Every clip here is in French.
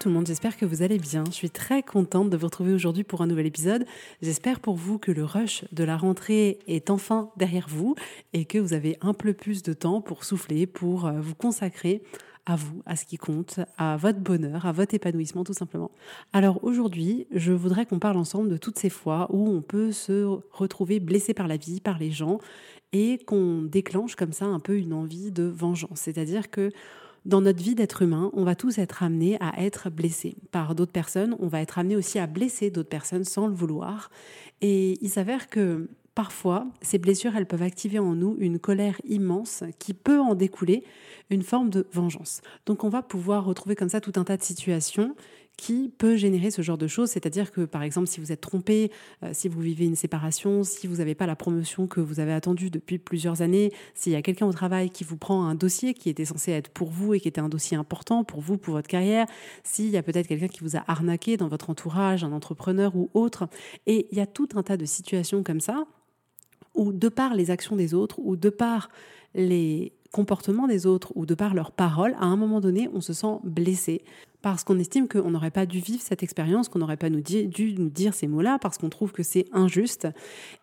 Tout le monde, j'espère que vous allez bien. Je suis très contente de vous retrouver aujourd'hui pour un nouvel épisode. J'espère pour vous que le rush de la rentrée est enfin derrière vous et que vous avez un peu plus de temps pour souffler, pour euh, vous consacrer à vous, à ce qui compte, à votre bonheur, à votre épanouissement tout simplement. Alors aujourd'hui, je voudrais qu'on parle ensemble de toutes ces fois où on peut se retrouver blessé par la vie, par les gens et qu'on déclenche comme ça un peu une envie de vengeance. C'est-à-dire que dans notre vie d'être humain, on va tous être amenés à être blessés par d'autres personnes. On va être amenés aussi à blesser d'autres personnes sans le vouloir. Et il s'avère que parfois, ces blessures, elles peuvent activer en nous une colère immense qui peut en découler une forme de vengeance. Donc on va pouvoir retrouver comme ça tout un tas de situations qui peut générer ce genre de choses. C'est-à-dire que, par exemple, si vous êtes trompé, euh, si vous vivez une séparation, si vous n'avez pas la promotion que vous avez attendue depuis plusieurs années, s'il y a quelqu'un au travail qui vous prend un dossier qui était censé être pour vous et qui était un dossier important pour vous, pour votre carrière, s'il y a peut-être quelqu'un qui vous a arnaqué dans votre entourage, un entrepreneur ou autre, et il y a tout un tas de situations comme ça où, de par les actions des autres, ou de par les comportements des autres ou de par leurs paroles, à un moment donné, on se sent blessé parce qu'on estime qu'on n'aurait pas dû vivre cette expérience, qu'on n'aurait pas dû nous dire ces mots-là, parce qu'on trouve que c'est injuste.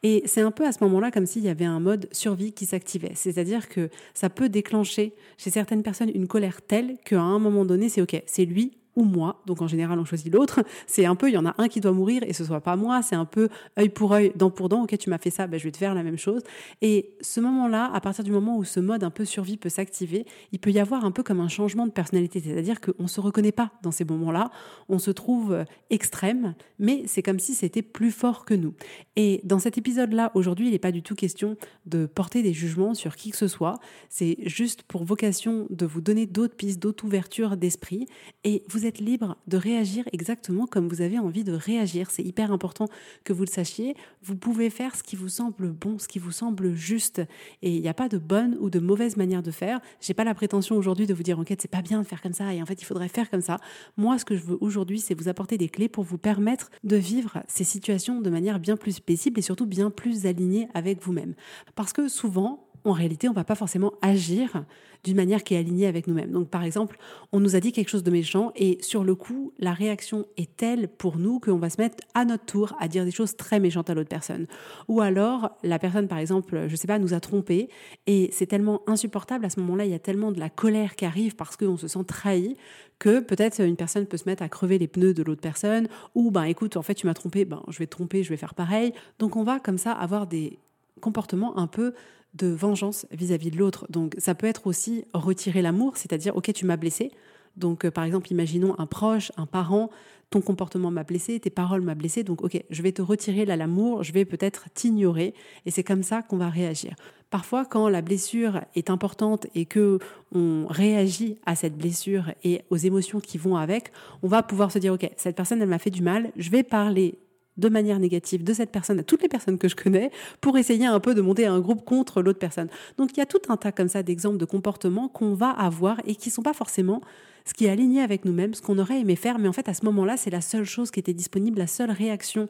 Et c'est un peu à ce moment-là comme s'il y avait un mode survie qui s'activait. C'est-à-dire que ça peut déclencher chez certaines personnes une colère telle qu'à un moment donné, c'est OK, c'est lui ou moi, donc en général on choisit l'autre, c'est un peu, il y en a un qui doit mourir et ce soit pas moi, c'est un peu œil pour œil, dent pour dent, ok tu m'as fait ça, ben, je vais te faire la même chose. Et ce moment-là, à partir du moment où ce mode un peu survie peut s'activer, il peut y avoir un peu comme un changement de personnalité, c'est-à-dire qu'on ne se reconnaît pas dans ces moments-là, on se trouve euh, extrême, mais c'est comme si c'était plus fort que nous. Et dans cet épisode-là, aujourd'hui, il n'est pas du tout question de porter des jugements sur qui que ce soit, c'est juste pour vocation de vous donner d'autres pistes, d'autres ouvertures d'esprit, et vous êtes libre de réagir exactement comme vous avez envie de réagir. C'est hyper important que vous le sachiez. Vous pouvez faire ce qui vous semble bon, ce qui vous semble juste. Et il n'y a pas de bonne ou de mauvaise manière de faire. J'ai pas la prétention aujourd'hui de vous dire, en fait, c'est pas bien de faire comme ça et en fait, il faudrait faire comme ça. Moi, ce que je veux aujourd'hui, c'est vous apporter des clés pour vous permettre de vivre ces situations de manière bien plus paisible et surtout bien plus alignée avec vous-même. Parce que souvent, en réalité, on ne va pas forcément agir d'une manière qui est alignée avec nous-mêmes. Donc, par exemple, on nous a dit quelque chose de méchant et sur le coup, la réaction est telle pour nous qu'on va se mettre à notre tour à dire des choses très méchantes à l'autre personne. Ou alors, la personne, par exemple, je ne sais pas, nous a trompé et c'est tellement insupportable à ce moment-là, il y a tellement de la colère qui arrive parce qu'on se sent trahi que peut-être une personne peut se mettre à crever les pneus de l'autre personne ou ben écoute, en fait, tu m'as trompé, ben je vais te tromper, je vais faire pareil. Donc, on va comme ça avoir des comportements un peu de vengeance vis-à-vis de l'autre. Donc ça peut être aussi retirer l'amour, c'est-à-dire, ok, tu m'as blessé. Donc euh, par exemple, imaginons un proche, un parent, ton comportement m'a blessé, tes paroles m'ont blessé, donc ok, je vais te retirer l'amour, je vais peut-être t'ignorer, et c'est comme ça qu'on va réagir. Parfois, quand la blessure est importante et que on réagit à cette blessure et aux émotions qui vont avec, on va pouvoir se dire ok, cette personne elle m'a fait du mal, je vais parler de manière négative de cette personne à toutes les personnes que je connais pour essayer un peu de monter un groupe contre l'autre personne. Donc il y a tout un tas comme ça d'exemples de comportements qu'on va avoir et qui ne sont pas forcément ce qui est aligné avec nous-mêmes, ce qu'on aurait aimé faire, mais en fait à ce moment-là, c'est la seule chose qui était disponible, la seule réaction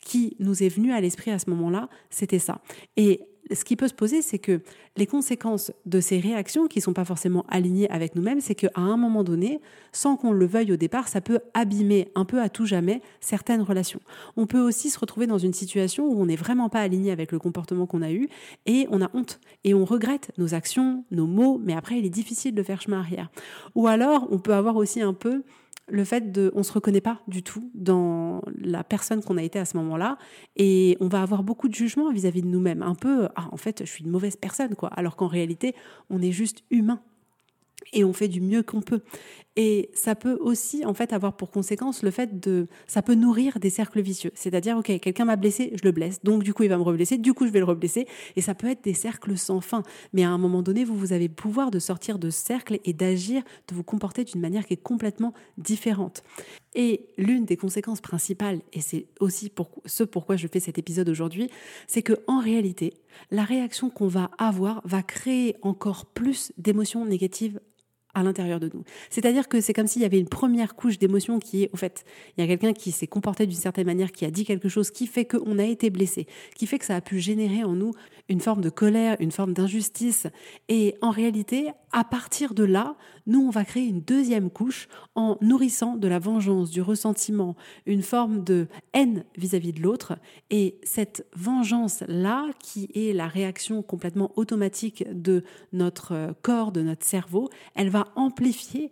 qui nous est venue à l'esprit à ce moment-là, c'était ça. Et ce qui peut se poser, c'est que les conséquences de ces réactions qui ne sont pas forcément alignées avec nous-mêmes, c'est qu'à un moment donné, sans qu'on le veuille au départ, ça peut abîmer un peu à tout jamais certaines relations. On peut aussi se retrouver dans une situation où on n'est vraiment pas aligné avec le comportement qu'on a eu et on a honte et on regrette nos actions, nos mots, mais après il est difficile de faire chemin arrière. Ou alors on peut avoir aussi un peu le fait de, on se reconnaît pas du tout dans la personne qu'on a été à ce moment-là, et on va avoir beaucoup de jugement vis-à-vis de nous-mêmes, un peu, ah en fait, je suis une mauvaise personne, quoi, alors qu'en réalité, on est juste humain. Et on fait du mieux qu'on peut. Et ça peut aussi, en fait, avoir pour conséquence le fait de, ça peut nourrir des cercles vicieux. C'est-à-dire, ok, quelqu'un m'a blessé, je le blesse, donc du coup il va me reblesser, du coup je vais le reblesser, et ça peut être des cercles sans fin. Mais à un moment donné, vous vous avez le pouvoir de sortir de ce cercle et d'agir, de vous comporter d'une manière qui est complètement différente. Et l'une des conséquences principales, et c'est aussi ce pourquoi je fais cet épisode aujourd'hui, c'est que en réalité, la réaction qu'on va avoir va créer encore plus d'émotions négatives à l'intérieur de nous. C'est-à-dire que c'est comme s'il y avait une première couche d'émotion qui est, au fait, il y a quelqu'un qui s'est comporté d'une certaine manière, qui a dit quelque chose qui fait qu'on a été blessé, qui fait que ça a pu générer en nous une forme de colère, une forme d'injustice. Et en réalité, à partir de là, nous, on va créer une deuxième couche en nourrissant de la vengeance, du ressentiment, une forme de haine vis-à-vis de l'autre. Et cette vengeance-là, qui est la réaction complètement automatique de notre corps, de notre cerveau, elle va amplifier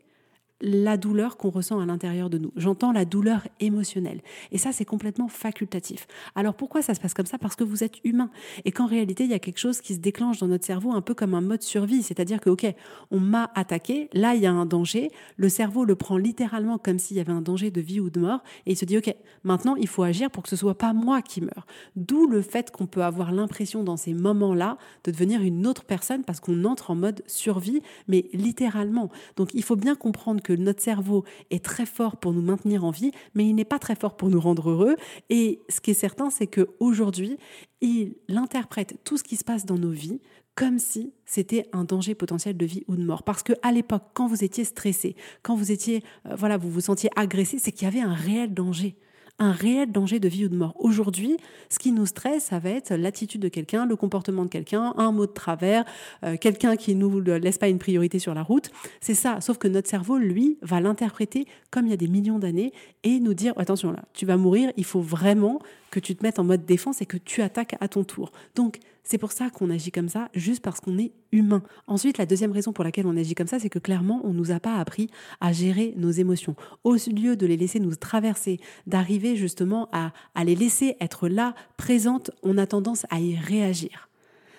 la douleur qu'on ressent à l'intérieur de nous. J'entends la douleur émotionnelle. Et ça, c'est complètement facultatif. Alors pourquoi ça se passe comme ça? Parce que vous êtes humain. Et qu'en réalité, il y a quelque chose qui se déclenche dans notre cerveau un peu comme un mode survie. C'est-à-dire que, OK, on m'a attaqué, là, il y a un danger. Le cerveau le prend littéralement comme s'il y avait un danger de vie ou de mort. Et il se dit, OK, maintenant, il faut agir pour que ce soit pas moi qui meure. D'où le fait qu'on peut avoir l'impression dans ces moments-là de devenir une autre personne parce qu'on entre en mode survie, mais littéralement. Donc il faut bien comprendre que notre cerveau est très fort pour nous maintenir en vie, mais il n'est pas très fort pour nous rendre heureux. Et ce qui est certain, c'est qu'aujourd'hui, il interprète tout ce qui se passe dans nos vies comme si c'était un danger potentiel de vie ou de mort. Parce que à l'époque, quand vous étiez stressé, quand vous étiez, euh, voilà, vous vous sentiez agressé, c'est qu'il y avait un réel danger un réel danger de vie ou de mort. Aujourd'hui, ce qui nous stresse, ça va être l'attitude de quelqu'un, le comportement de quelqu'un, un mot de travers, euh, quelqu'un qui nous laisse pas une priorité sur la route. C'est ça. Sauf que notre cerveau, lui, va l'interpréter comme il y a des millions d'années et nous dire attention là, tu vas mourir. Il faut vraiment que tu te mettes en mode défense et que tu attaques à ton tour. Donc c'est pour ça qu'on agit comme ça, juste parce qu'on est humain. Ensuite, la deuxième raison pour laquelle on agit comme ça, c'est que clairement, on ne nous a pas appris à gérer nos émotions. Au lieu de les laisser nous traverser, d'arriver justement à, les laisser être là, présentes, on a tendance à y réagir.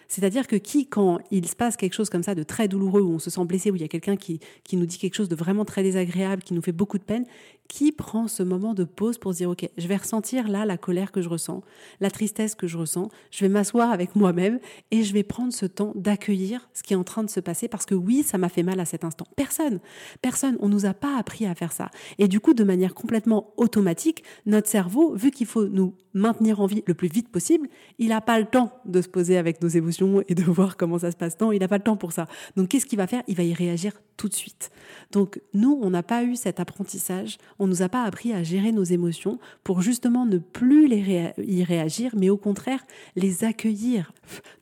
C'est-à-dire que qui, quand il se passe quelque chose comme ça de très douloureux, où on se sent blessé, où il y a quelqu'un qui nous dit quelque chose de vraiment très désagréable, qui nous fait beaucoup de peine, qui prend ce moment de pause pour se dire, OK, je vais ressentir là la colère que je ressens, la tristesse que je ressens, je vais m'asseoir avec moi-même et je vais prendre ce temps d'accueillir ce qui est en train de se passer parce que oui, ça m'a fait mal à cet instant. Personne, personne, on nous a pas appris à faire ça. Et du coup, de manière complètement automatique, notre cerveau, vu qu'il faut nous maintenir en vie le plus vite possible, il n'a pas le temps de se poser avec nos émotions et de voir comment ça se passe. Non, il n'a pas le temps pour ça. Donc qu'est-ce qu'il va faire? Il va y réagir tout de suite. Donc nous, on n'a pas eu cet apprentissage, on nous a pas appris à gérer nos émotions pour justement ne plus les y réagir, mais au contraire les accueillir.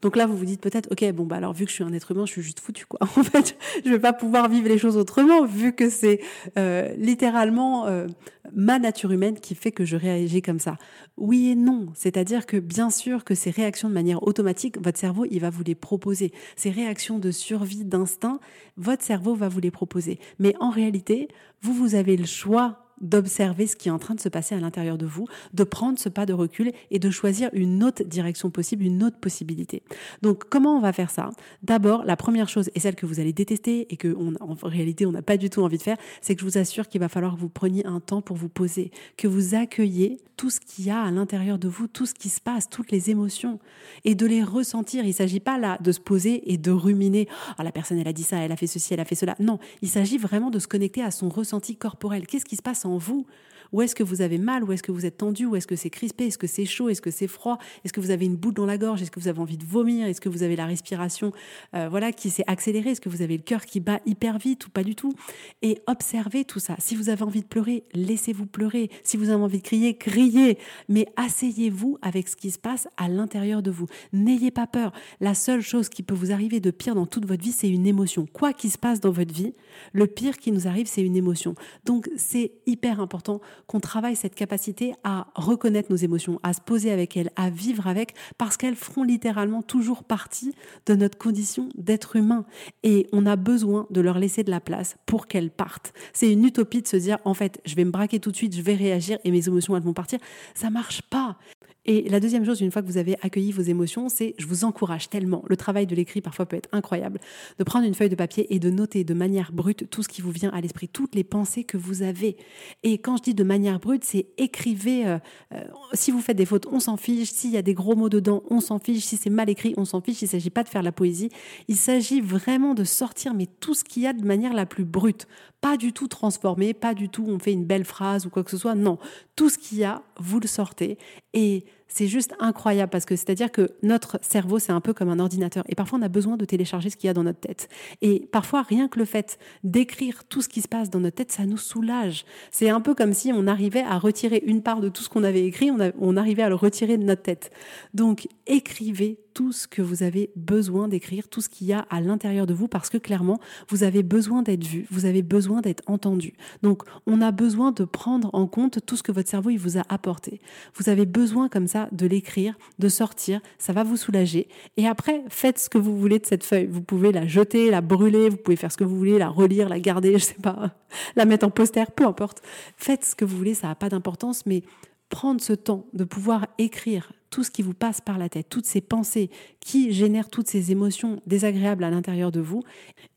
Donc là, vous vous dites peut-être, ok, bon bah alors vu que je suis un être humain, je suis juste foutu quoi. En fait, je vais pas pouvoir vivre les choses autrement vu que c'est euh, littéralement euh, ma nature humaine qui fait que je réagis comme ça. Oui et non, c'est-à-dire que bien sûr que ces réactions de manière automatique, votre cerveau il va vous les proposer. Ces réactions de survie, d'instinct, votre cerveau va vous les proposer. Mais en réalité, vous, vous avez le choix d'observer ce qui est en train de se passer à l'intérieur de vous, de prendre ce pas de recul et de choisir une autre direction possible, une autre possibilité. Donc comment on va faire ça? D'abord, la première chose, et celle que vous allez détester et que en réalité on n'a pas du tout envie de faire, c'est que je vous assure qu'il va falloir que vous preniez un temps pour vous poser, que vous accueillez tout ce qu'il y a à l'intérieur de vous, tout ce qui se passe, toutes les émotions, et de les ressentir. Il ne s'agit pas là de se poser et de ruminer, oh, la personne elle a dit ça, elle a fait ceci, elle a fait cela. Non, il s'agit vraiment de se connecter à son ressenti corporel. Qu'est-ce qui se passe en vous Où est-ce que vous avez mal? Où est-ce que vous êtes tendu? Où est-ce que c'est crispé? Est-ce que c'est chaud? Est-ce que c'est froid? Est-ce que vous avez une boule dans la gorge? Est-ce que vous avez envie de vomir? Est-ce que vous avez la respiration euh, voilà, qui s'est accélérée? Est-ce que vous avez le cœur qui bat hyper vite ou pas du tout? Et observez tout ça. Si vous avez envie de pleurer, laissez-vous pleurer. Si vous avez envie de crier, criez. Mais asseyez-vous avec ce qui se passe à l'intérieur de vous. N'ayez pas peur. La seule chose qui peut vous arriver de pire dans toute votre vie, c'est une émotion. Quoi qu'il se passe dans votre vie, le pire qui nous arrive, c'est une émotion. Donc c'est hyper important qu'on travaille cette capacité à reconnaître nos émotions, à se poser avec elles, à vivre avec, parce qu'elles feront littéralement toujours partie de notre condition d'être humain. Et on a besoin de leur laisser de la place pour qu'elles partent. C'est une utopie de se dire, en fait, je vais me braquer tout de suite, je vais réagir et mes émotions, elles vont partir. Ça marche pas. Et la deuxième chose, une fois que vous avez accueilli vos émotions, c'est je vous encourage tellement. Le travail de l'écrit parfois peut être incroyable. De prendre une feuille de papier et de noter de manière brute tout ce qui vous vient à l'esprit, toutes les pensées que vous avez. Et quand je dis de manière brute, c'est écrivez. Euh, euh, si vous faites des fautes, on s'en fiche. S'il y a des gros mots dedans, on s'en fiche. Si c'est mal écrit, on s'en fiche. Il ne s'agit pas de faire la poésie. Il s'agit vraiment de sortir, mais tout ce qu'il y a de manière la plus brute. Pas du tout transformé, pas du tout on fait une belle phrase ou quoi que ce soit. Non, tout ce qu'il y a, vous le sortez. Et c'est juste incroyable parce que c'est-à-dire que notre cerveau, c'est un peu comme un ordinateur. Et parfois, on a besoin de télécharger ce qu'il y a dans notre tête. Et parfois, rien que le fait d'écrire tout ce qui se passe dans notre tête, ça nous soulage. C'est un peu comme si on arrivait à retirer une part de tout ce qu'on avait écrit, on, on arrivait à le retirer de notre tête. Donc, écrivez tout ce que vous avez besoin d'écrire, tout ce qu'il y a à l'intérieur de vous, parce que clairement, vous avez besoin d'être vu, vous avez besoin d'être entendu. Donc, on a besoin de prendre en compte tout ce que votre cerveau il vous a apporté. Vous avez besoin comme ça de l'écrire, de sortir, ça va vous soulager. Et après, faites ce que vous voulez de cette feuille. Vous pouvez la jeter, la brûler, vous pouvez faire ce que vous voulez, la relire, la garder, je sais pas, la mettre en poster, peu importe. Faites ce que vous voulez, ça n'a pas d'importance, mais prendre ce temps de pouvoir écrire tout ce qui vous passe par la tête, toutes ces pensées qui génèrent toutes ces émotions désagréables à l'intérieur de vous,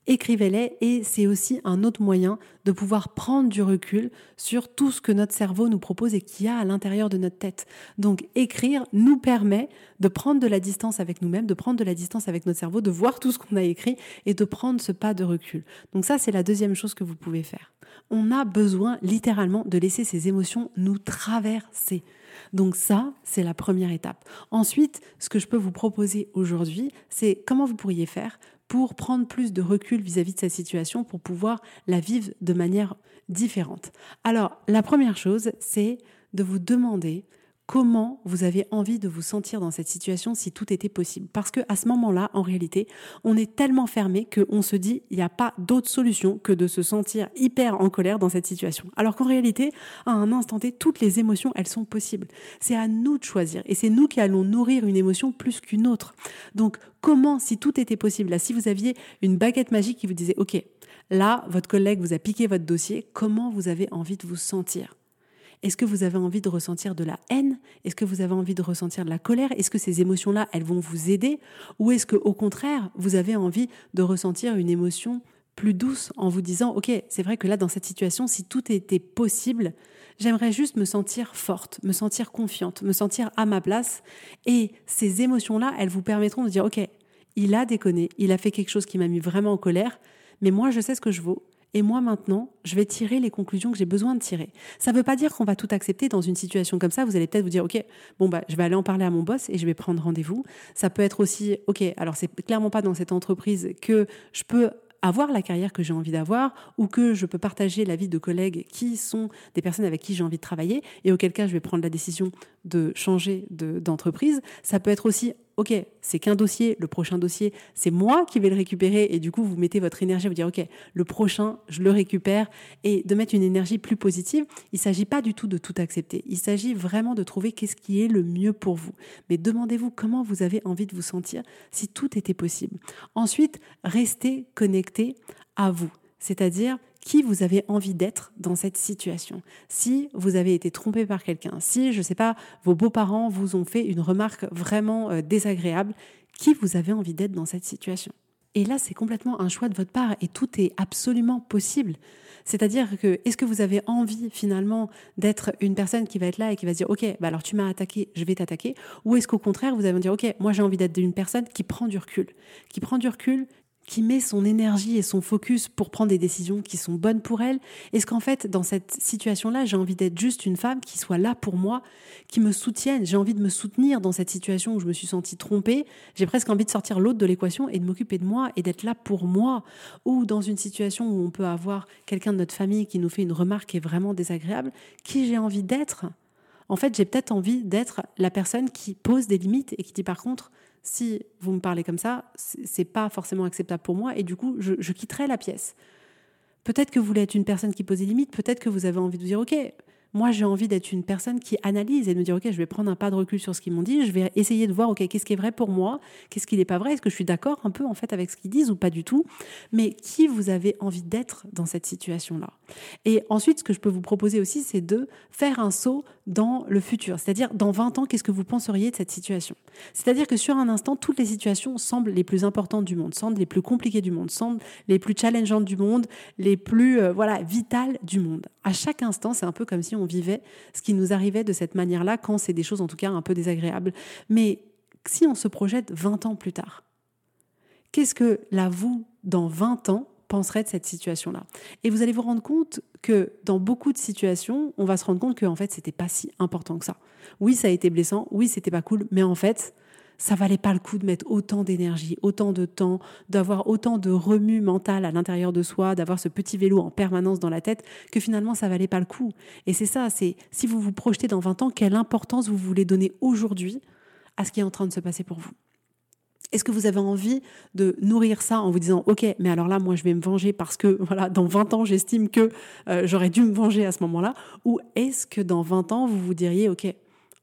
écrivez-les et c'est aussi un autre moyen de pouvoir prendre du recul sur tout ce que notre cerveau nous propose et qui a à l'intérieur de notre tête. Donc écrire nous permet de prendre de la distance avec nous-mêmes, de prendre de la distance avec notre cerveau, de voir tout ce qu'on a écrit et de prendre ce pas de recul. Donc ça c'est la deuxième chose que vous pouvez faire. On a besoin littéralement de laisser ces émotions nous traverser. Donc ça, c'est la première étape. Ensuite, ce que je peux vous proposer aujourd'hui, c'est comment vous pourriez faire pour prendre plus de recul vis-à-vis de cette situation, pour pouvoir la vivre de manière différente. Alors, la première chose, c'est de vous demander comment vous avez envie de vous sentir dans cette situation si tout était possible. Parce que à ce moment-là, en réalité, on est tellement fermé qu'on se dit il n'y a pas d'autre solution que de se sentir hyper en colère dans cette situation. Alors qu'en réalité, à un instant T, toutes les émotions, elles sont possibles. C'est à nous de choisir et c'est nous qui allons nourrir une émotion plus qu'une autre. Donc, comment, si tout était possible, là, si vous aviez une baguette magique qui vous disait, OK, là, votre collègue vous a piqué votre dossier, comment vous avez envie de vous sentir? Est-ce que vous avez envie de ressentir de la haine? Est-ce que vous avez envie de ressentir de la colère? Est-ce que ces émotions-là, elles vont vous aider? Ou est-ce que au contraire, vous avez envie de ressentir une émotion plus douce en vous disant OK, c'est vrai que là dans cette situation, si tout était possible, j'aimerais juste me sentir forte, me sentir confiante, me sentir à ma place. Et ces émotions-là, elles vous permettront de dire OK, il a déconné, il a fait quelque chose qui m'a mis vraiment en colère, mais moi je sais ce que je vaux et moi maintenant, je vais tirer les conclusions que j'ai besoin de tirer. Ça ne veut pas dire qu'on va tout accepter dans une situation comme ça. Vous allez peut-être vous dire, ok, bon bah, je vais aller en parler à mon boss et je vais prendre rendez-vous. Ça peut être aussi, ok, alors c'est clairement pas dans cette entreprise que je peux avoir la carrière que j'ai envie d'avoir ou que je peux partager la vie de collègues qui sont des personnes avec qui j'ai envie de travailler et auquel cas je vais prendre la décision de changer d'entreprise. ça peut être aussi ok, c'est qu'un dossier, le prochain dossier, c'est moi qui vais le récupérer et du coup, vous mettez votre énergie à vous dire, ok, le prochain, je le récupère et de mettre une énergie plus positive. Il ne s'agit pas du tout de tout accepter. Il s'agit vraiment de trouver qu'est-ce qui est le mieux pour vous. Mais demandez-vous comment vous avez envie de vous sentir si tout était possible. Ensuite, restez connecté à vous. C'est-à-dire, qui vous avez envie d'être dans cette situation. Si vous avez été trompé par quelqu'un, si, je ne sais pas, vos beaux-parents vous ont fait une remarque vraiment euh, désagréable, qui vous avez envie d'être dans cette situation? Et là, c'est complètement un choix de votre part et tout est absolument possible. C'est-à-dire que est-ce que vous avez envie finalement d'être une personne qui va être là et qui va se dire OK, bah alors tu m'as attaqué, je vais t'attaquer? Ou est-ce qu'au contraire vous allez me dire OK, moi j'ai envie d'être une personne qui prend du recul, qui prend du recul, qui met son énergie et son focus pour prendre des décisions qui sont bonnes pour elle Est-ce qu'en fait, dans cette situation-là, j'ai envie d'être juste une femme qui soit là pour moi, qui me soutienne? J'ai envie de me soutenir dans cette situation où je me suis sentie trompée. J'ai presque envie de sortir l'autre de l'équation et de m'occuper de moi et d'être là pour moi. Ou dans une situation où on peut avoir quelqu'un de notre famille qui nous fait une remarque qui est vraiment désagréable, qui j'ai envie d'être En fait, j'ai peut-être envie d'être la personne qui pose des limites et qui dit par contre, si vous me parlez comme ça, c'est pas forcément acceptable pour moi et du coup, je, je quitterai la pièce. Peut-être que vous voulez être une personne qui pose des limites, peut-être que vous avez envie de vous dire, OK, moi, j'ai envie d'être une personne qui analyse et de me dire, OK, je vais prendre un pas de recul sur ce qu'ils m'ont dit, je vais essayer de voir, OK, qu'est-ce qui est vrai pour moi, qu'est-ce qui n'est pas vrai, est-ce que je suis d'accord un peu en fait avec ce qu'ils disent ou pas du tout, mais qui vous avez envie d'être dans cette situation-là? Et ensuite, ce que je peux vous proposer aussi, c'est de faire un saut dans le futur, c'est-à-dire dans 20 ans, qu'est-ce que vous penseriez de cette situation? C'est-à-dire que sur un instant, toutes les situations semblent les plus importantes du monde, semblent les plus compliquées du monde, semblent les plus challengeantes du monde, les plus euh, voilà vitales du monde. À chaque instant, c'est un peu comme si on vivait ce qui nous arrivait de cette manière-là quand c'est des choses en tout cas un peu désagréables. Mais si on se projette 20 ans plus tard, qu'est-ce que la vous dans 20 ans penserait de cette situation-là? Et vous allez vous rendre compte que dans beaucoup de situations, on va se rendre compte que en fait, c'était pas si important que ça. Oui, ça a été blessant, oui, c'était pas cool, mais en fait, ça valait pas le coup de mettre autant d'énergie, autant de temps, d'avoir autant de remue mental à l'intérieur de soi, d'avoir ce petit vélo en permanence dans la tête, que finalement ça valait pas le coup. Et c'est ça, c'est si vous vous projetez dans 20 ans, quelle importance vous voulez donner aujourd'hui à ce qui est en train de se passer pour vous? Est-ce que vous avez envie de nourrir ça en vous disant OK, mais alors là, moi, je vais me venger parce que voilà, dans 20 ans, j'estime que euh, j'aurais dû me venger à ce moment-là? Ou est-ce que dans 20 ans, vous vous diriez OK,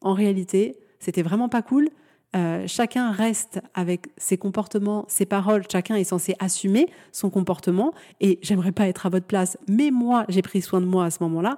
en réalité, c'était vraiment pas cool, euh, chacun reste avec ses comportements, ses paroles, chacun est censé assumer son comportement et j'aimerais pas être à votre place, mais moi j'ai pris soin de moi à ce moment-là.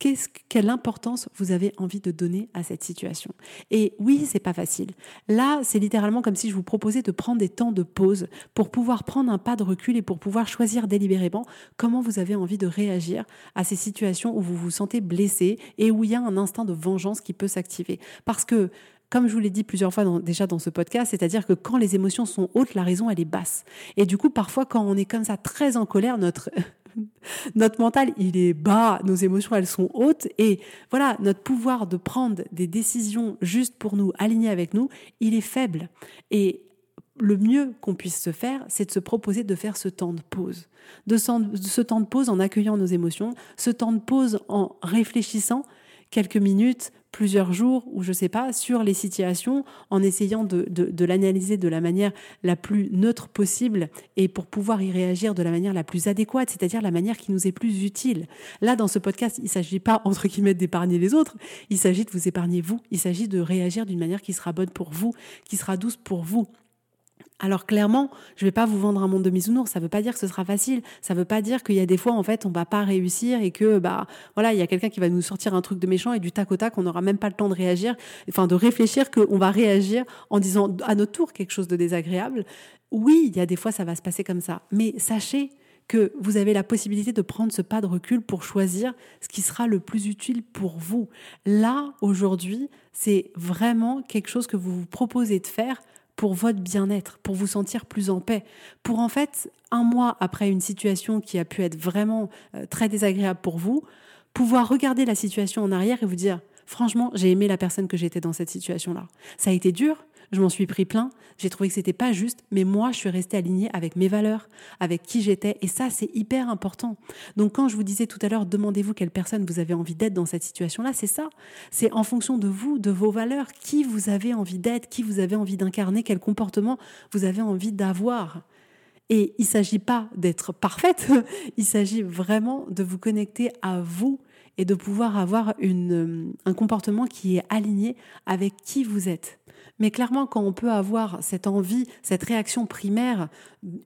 Qu'est-ce, quelle importance vous avez envie de donner à cette situation? Et oui, c'est pas facile. Là, c'est littéralement comme si je vous proposais de prendre des temps de pause pour pouvoir prendre un pas de recul et pour pouvoir choisir délibérément comment vous avez envie de réagir à ces situations où vous vous sentez blessé et où il y a un instinct de vengeance qui peut s'activer. Parce que comme je vous l'ai dit plusieurs fois déjà dans ce podcast, c'est-à-dire que quand les émotions sont hautes, la raison, elle est basse. Et du coup, parfois, quand on est comme ça très en colère, notre, notre mental, il est bas, nos émotions, elles sont hautes. Et voilà, notre pouvoir de prendre des décisions juste pour nous, alignées avec nous, il est faible. Et le mieux qu'on puisse se faire, c'est de se proposer de faire ce temps de pause. De ce temps de pause en accueillant nos émotions, ce temps de pause en réfléchissant quelques minutes, plusieurs jours ou je sais pas sur les situations en essayant de, de, l'analyser de la manière la plus neutre possible et pour pouvoir y réagir de la manière la plus adéquate, c'est-à-dire la manière qui nous est plus utile. Là, dans ce podcast, il ne s'agit pas, entre guillemets, d'épargner les autres, il s'agit de vous épargner vous, il s'agit de réagir d'une manière qui sera bonne pour vous, qui sera douce pour vous. Alors clairement, je ne vais pas vous vendre un monde de bisounours. Ça ne veut pas dire que ce sera facile. Ça ne veut pas dire qu'il y a des fois en fait on va pas réussir et que bah voilà il y a quelqu'un qui va nous sortir un truc de méchant et du tac au tac on n'aura même pas le temps de réagir, enfin de réfléchir qu'on va réagir en disant à notre tour quelque chose de désagréable. Oui, il y a des fois ça va se passer comme ça, mais sachez que vous avez la possibilité de prendre ce pas de recul pour choisir ce qui sera le plus utile pour vous. Là, aujourd'hui, c'est vraiment quelque chose que vous vous proposez de faire pour votre bien-être, pour vous sentir plus en paix, pour en fait, un mois après une situation qui a pu être vraiment euh, très désagréable pour vous, pouvoir regarder la situation en arrière et vous dire, franchement, j'ai aimé la personne que j'étais dans cette situation-là. Ça a été dur, je m'en suis pris plein, j'ai trouvé que c'était pas juste, mais moi, je suis restée alignée avec mes valeurs, avec qui j'étais, et ça, c'est hyper important. Donc, quand je vous disais tout à l'heure, demandez-vous quelle personne vous avez envie d'être dans cette situation-là, c'est ça. C'est en fonction de vous, de vos valeurs, qui vous avez envie d'être, qui vous avez envie d'incarner, quel comportement vous avez envie d'avoir. Et il ne s'agit pas d'être parfaite, il s'agit vraiment de vous connecter à vous et de pouvoir avoir une, un comportement qui est aligné avec qui vous êtes. Mais clairement, quand on peut avoir cette envie, cette réaction primaire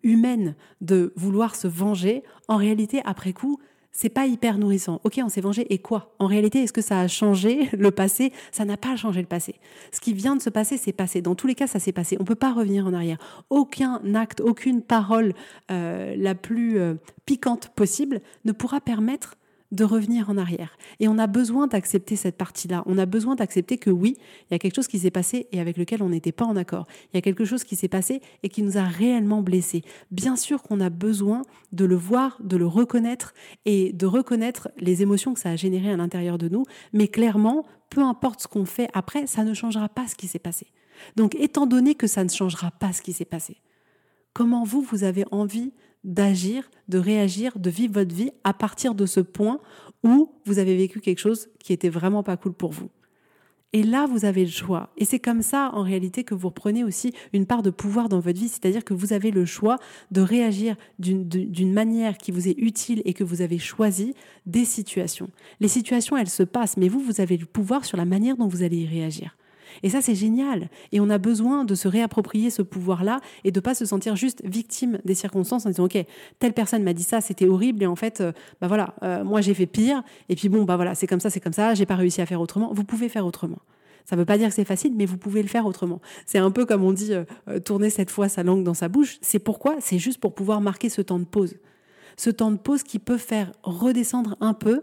humaine de vouloir se venger, en réalité, après coup, c'est pas hyper nourrissant. Ok, on s'est vengé et quoi? En réalité, est-ce que ça a changé le passé? Ça n'a pas changé le passé. Ce qui vient de se passer, c'est passé. Dans tous les cas, ça s'est passé. On peut pas revenir en arrière. Aucun acte, aucune parole euh, la plus euh, piquante possible ne pourra permettre de revenir en arrière. Et on a besoin d'accepter cette partie-là. On a besoin d'accepter que oui, il y a quelque chose qui s'est passé et avec lequel on n'était pas en accord. Il y a quelque chose qui s'est passé et qui nous a réellement blessés. Bien sûr qu'on a besoin de le voir, de le reconnaître et de reconnaître les émotions que ça a générées à l'intérieur de nous. Mais clairement, peu importe ce qu'on fait après, ça ne changera pas ce qui s'est passé. Donc, étant donné que ça ne changera pas ce qui s'est passé, comment vous, vous avez envie d'agir, de réagir, de vivre votre vie à partir de ce point où vous avez vécu quelque chose qui était vraiment pas cool pour vous. Et là, vous avez le choix. Et c'est comme ça, en réalité, que vous reprenez aussi une part de pouvoir dans votre vie, c'est-à-dire que vous avez le choix de réagir d'une manière qui vous est utile et que vous avez choisi des situations. Les situations, elles se passent, mais vous, vous avez le pouvoir sur la manière dont vous allez y réagir. Et ça, c'est génial. Et on a besoin de se réapproprier ce pouvoir-là et de pas se sentir juste victime des circonstances en disant, OK, telle personne m'a dit ça, c'était horrible. Et en fait, euh, bah voilà, euh, moi, j'ai fait pire. Et puis bon, bah voilà, c'est comme ça, c'est comme ça. J'ai pas réussi à faire autrement. Vous pouvez faire autrement. Ça ne veut pas dire que c'est facile, mais vous pouvez le faire autrement. C'est un peu comme on dit, euh, tourner cette fois sa langue dans sa bouche. C'est pourquoi? C'est juste pour pouvoir marquer ce temps de pause. Ce temps de pause qui peut faire redescendre un peu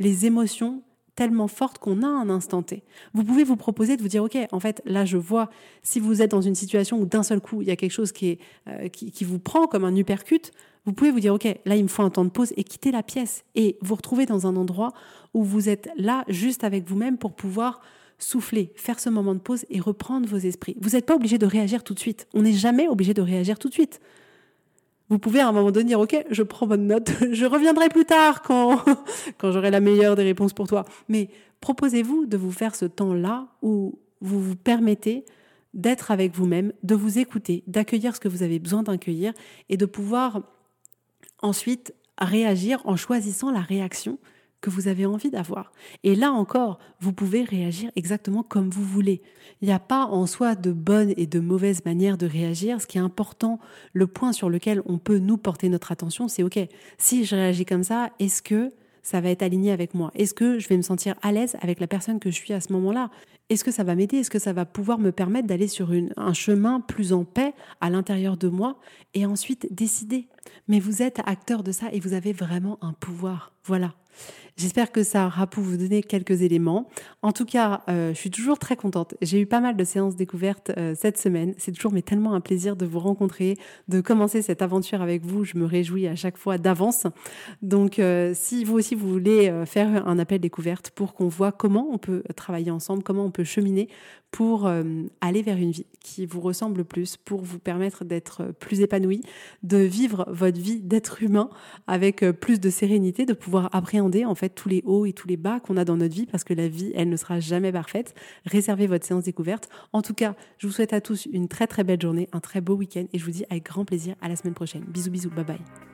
les émotions tellement forte qu'on a un instant T. Vous pouvez vous proposer de vous dire, OK, en fait, là, je vois, si vous êtes dans une situation où d'un seul coup, il y a quelque chose qui, euh, qui, vous prend comme un uppercut, vous pouvez vous dire, OK, là, il me faut un temps de pause et quitter la pièce et vous retrouver dans un endroit où vous êtes là, juste avec vous-même pour pouvoir souffler, faire ce moment de pause et reprendre vos esprits. Vous n'êtes pas obligé de réagir tout de suite. On n'est jamais obligé de réagir tout de suite. Vous pouvez à un moment donné dire ok, je prends bonne note, je reviendrai plus tard quand, quand j'aurai la meilleure des réponses pour toi. Mais proposez-vous de vous faire ce temps-là où vous vous permettez d'être avec vous-même, de vous écouter, d'accueillir ce que vous avez besoin d'accueillir et de pouvoir ensuite réagir en choisissant la réaction que vous avez envie d'avoir. Et là encore, vous pouvez réagir exactement comme vous voulez. Il n'y a pas en soi de bonne et de mauvaise manière de réagir. Ce qui est important, le point sur lequel on peut nous porter notre attention, c'est OK, si je réagis comme ça, est-ce que ça va être aligné avec moi? Est-ce que je vais me sentir à l'aise avec la personne que je suis à ce moment-là? Est-ce que ça va m'aider? Est-ce que ça va pouvoir me permettre d'aller sur un chemin plus en paix à l'intérieur de moi et ensuite décider? Mais vous êtes acteur de ça et vous avez vraiment un pouvoir. Voilà. J'espère que ça aura pu vous donner quelques éléments. En tout cas, euh, je suis toujours très contente. J'ai eu pas mal de séances découvertes euh, cette semaine. C'est toujours mais tellement un plaisir de vous rencontrer, de commencer cette aventure avec vous. Je me réjouis à chaque fois d'avance. Donc, euh, si vous aussi vous voulez faire un appel découverte pour qu'on voit comment on peut travailler ensemble, comment on peut cheminer pour aller vers une vie qui vous ressemble plus, pour vous permettre d'être plus épanoui, de vivre votre vie d'être humain avec plus de sérénité, de pouvoir appréhender en fait tous les hauts et tous les bas qu'on a dans notre vie parce que la vie, elle ne sera jamais parfaite. Réservez votre séance découverte. En tout cas, je vous souhaite à tous une très très belle journée, un très beau week-end et je vous dis avec grand plaisir à la semaine prochaine. Bisous bisous, bye bye.